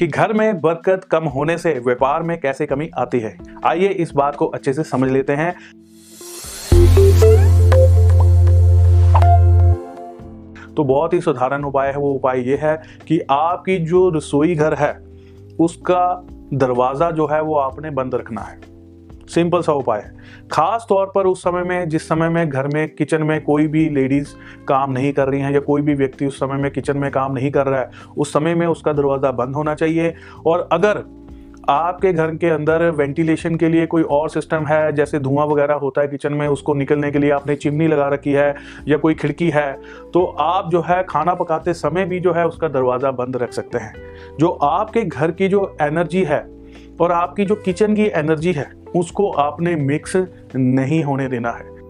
कि घर में बरकत कम होने से व्यापार में कैसे कमी आती है? आइए इस बात को अच्छे से समझ लेते हैं। तो बहुत ही साधारण उपाय है, वो उपाय ये है कि आपकी जो रसोई घर है, उसका दरवाज़ा जो है, वो आपने बंद रखना है। सिंपल सा उपाय है। खास तौर पर उस समय में, जिस समय में घर में, किचन में कोई भी लेडीज़ काम नहीं कर रही हैं या कोई भी व्यक्ति उस समय में किचन में काम नहीं कर रहा है, उस समय में उसका दरवाज़ा बंद होना चाहिए। और अगर आपके घर के अंदर वेंटिलेशन के लिए कोई और सिस्टम है, जैसे धुआँ वगैरह होता है किचन में, उसको निकलने के लिए आपने चिमनी लगा रखी है या कोई खिड़की है तो आप जो है खाना पकाते समय भी जो है उसका दरवाज़ा बंद रख सकते हैं। जो आपके घर की जो एनर्जी है और आपकी जो किचन की एनर्जी है उसको आपने मिक्स नहीं होने देना है।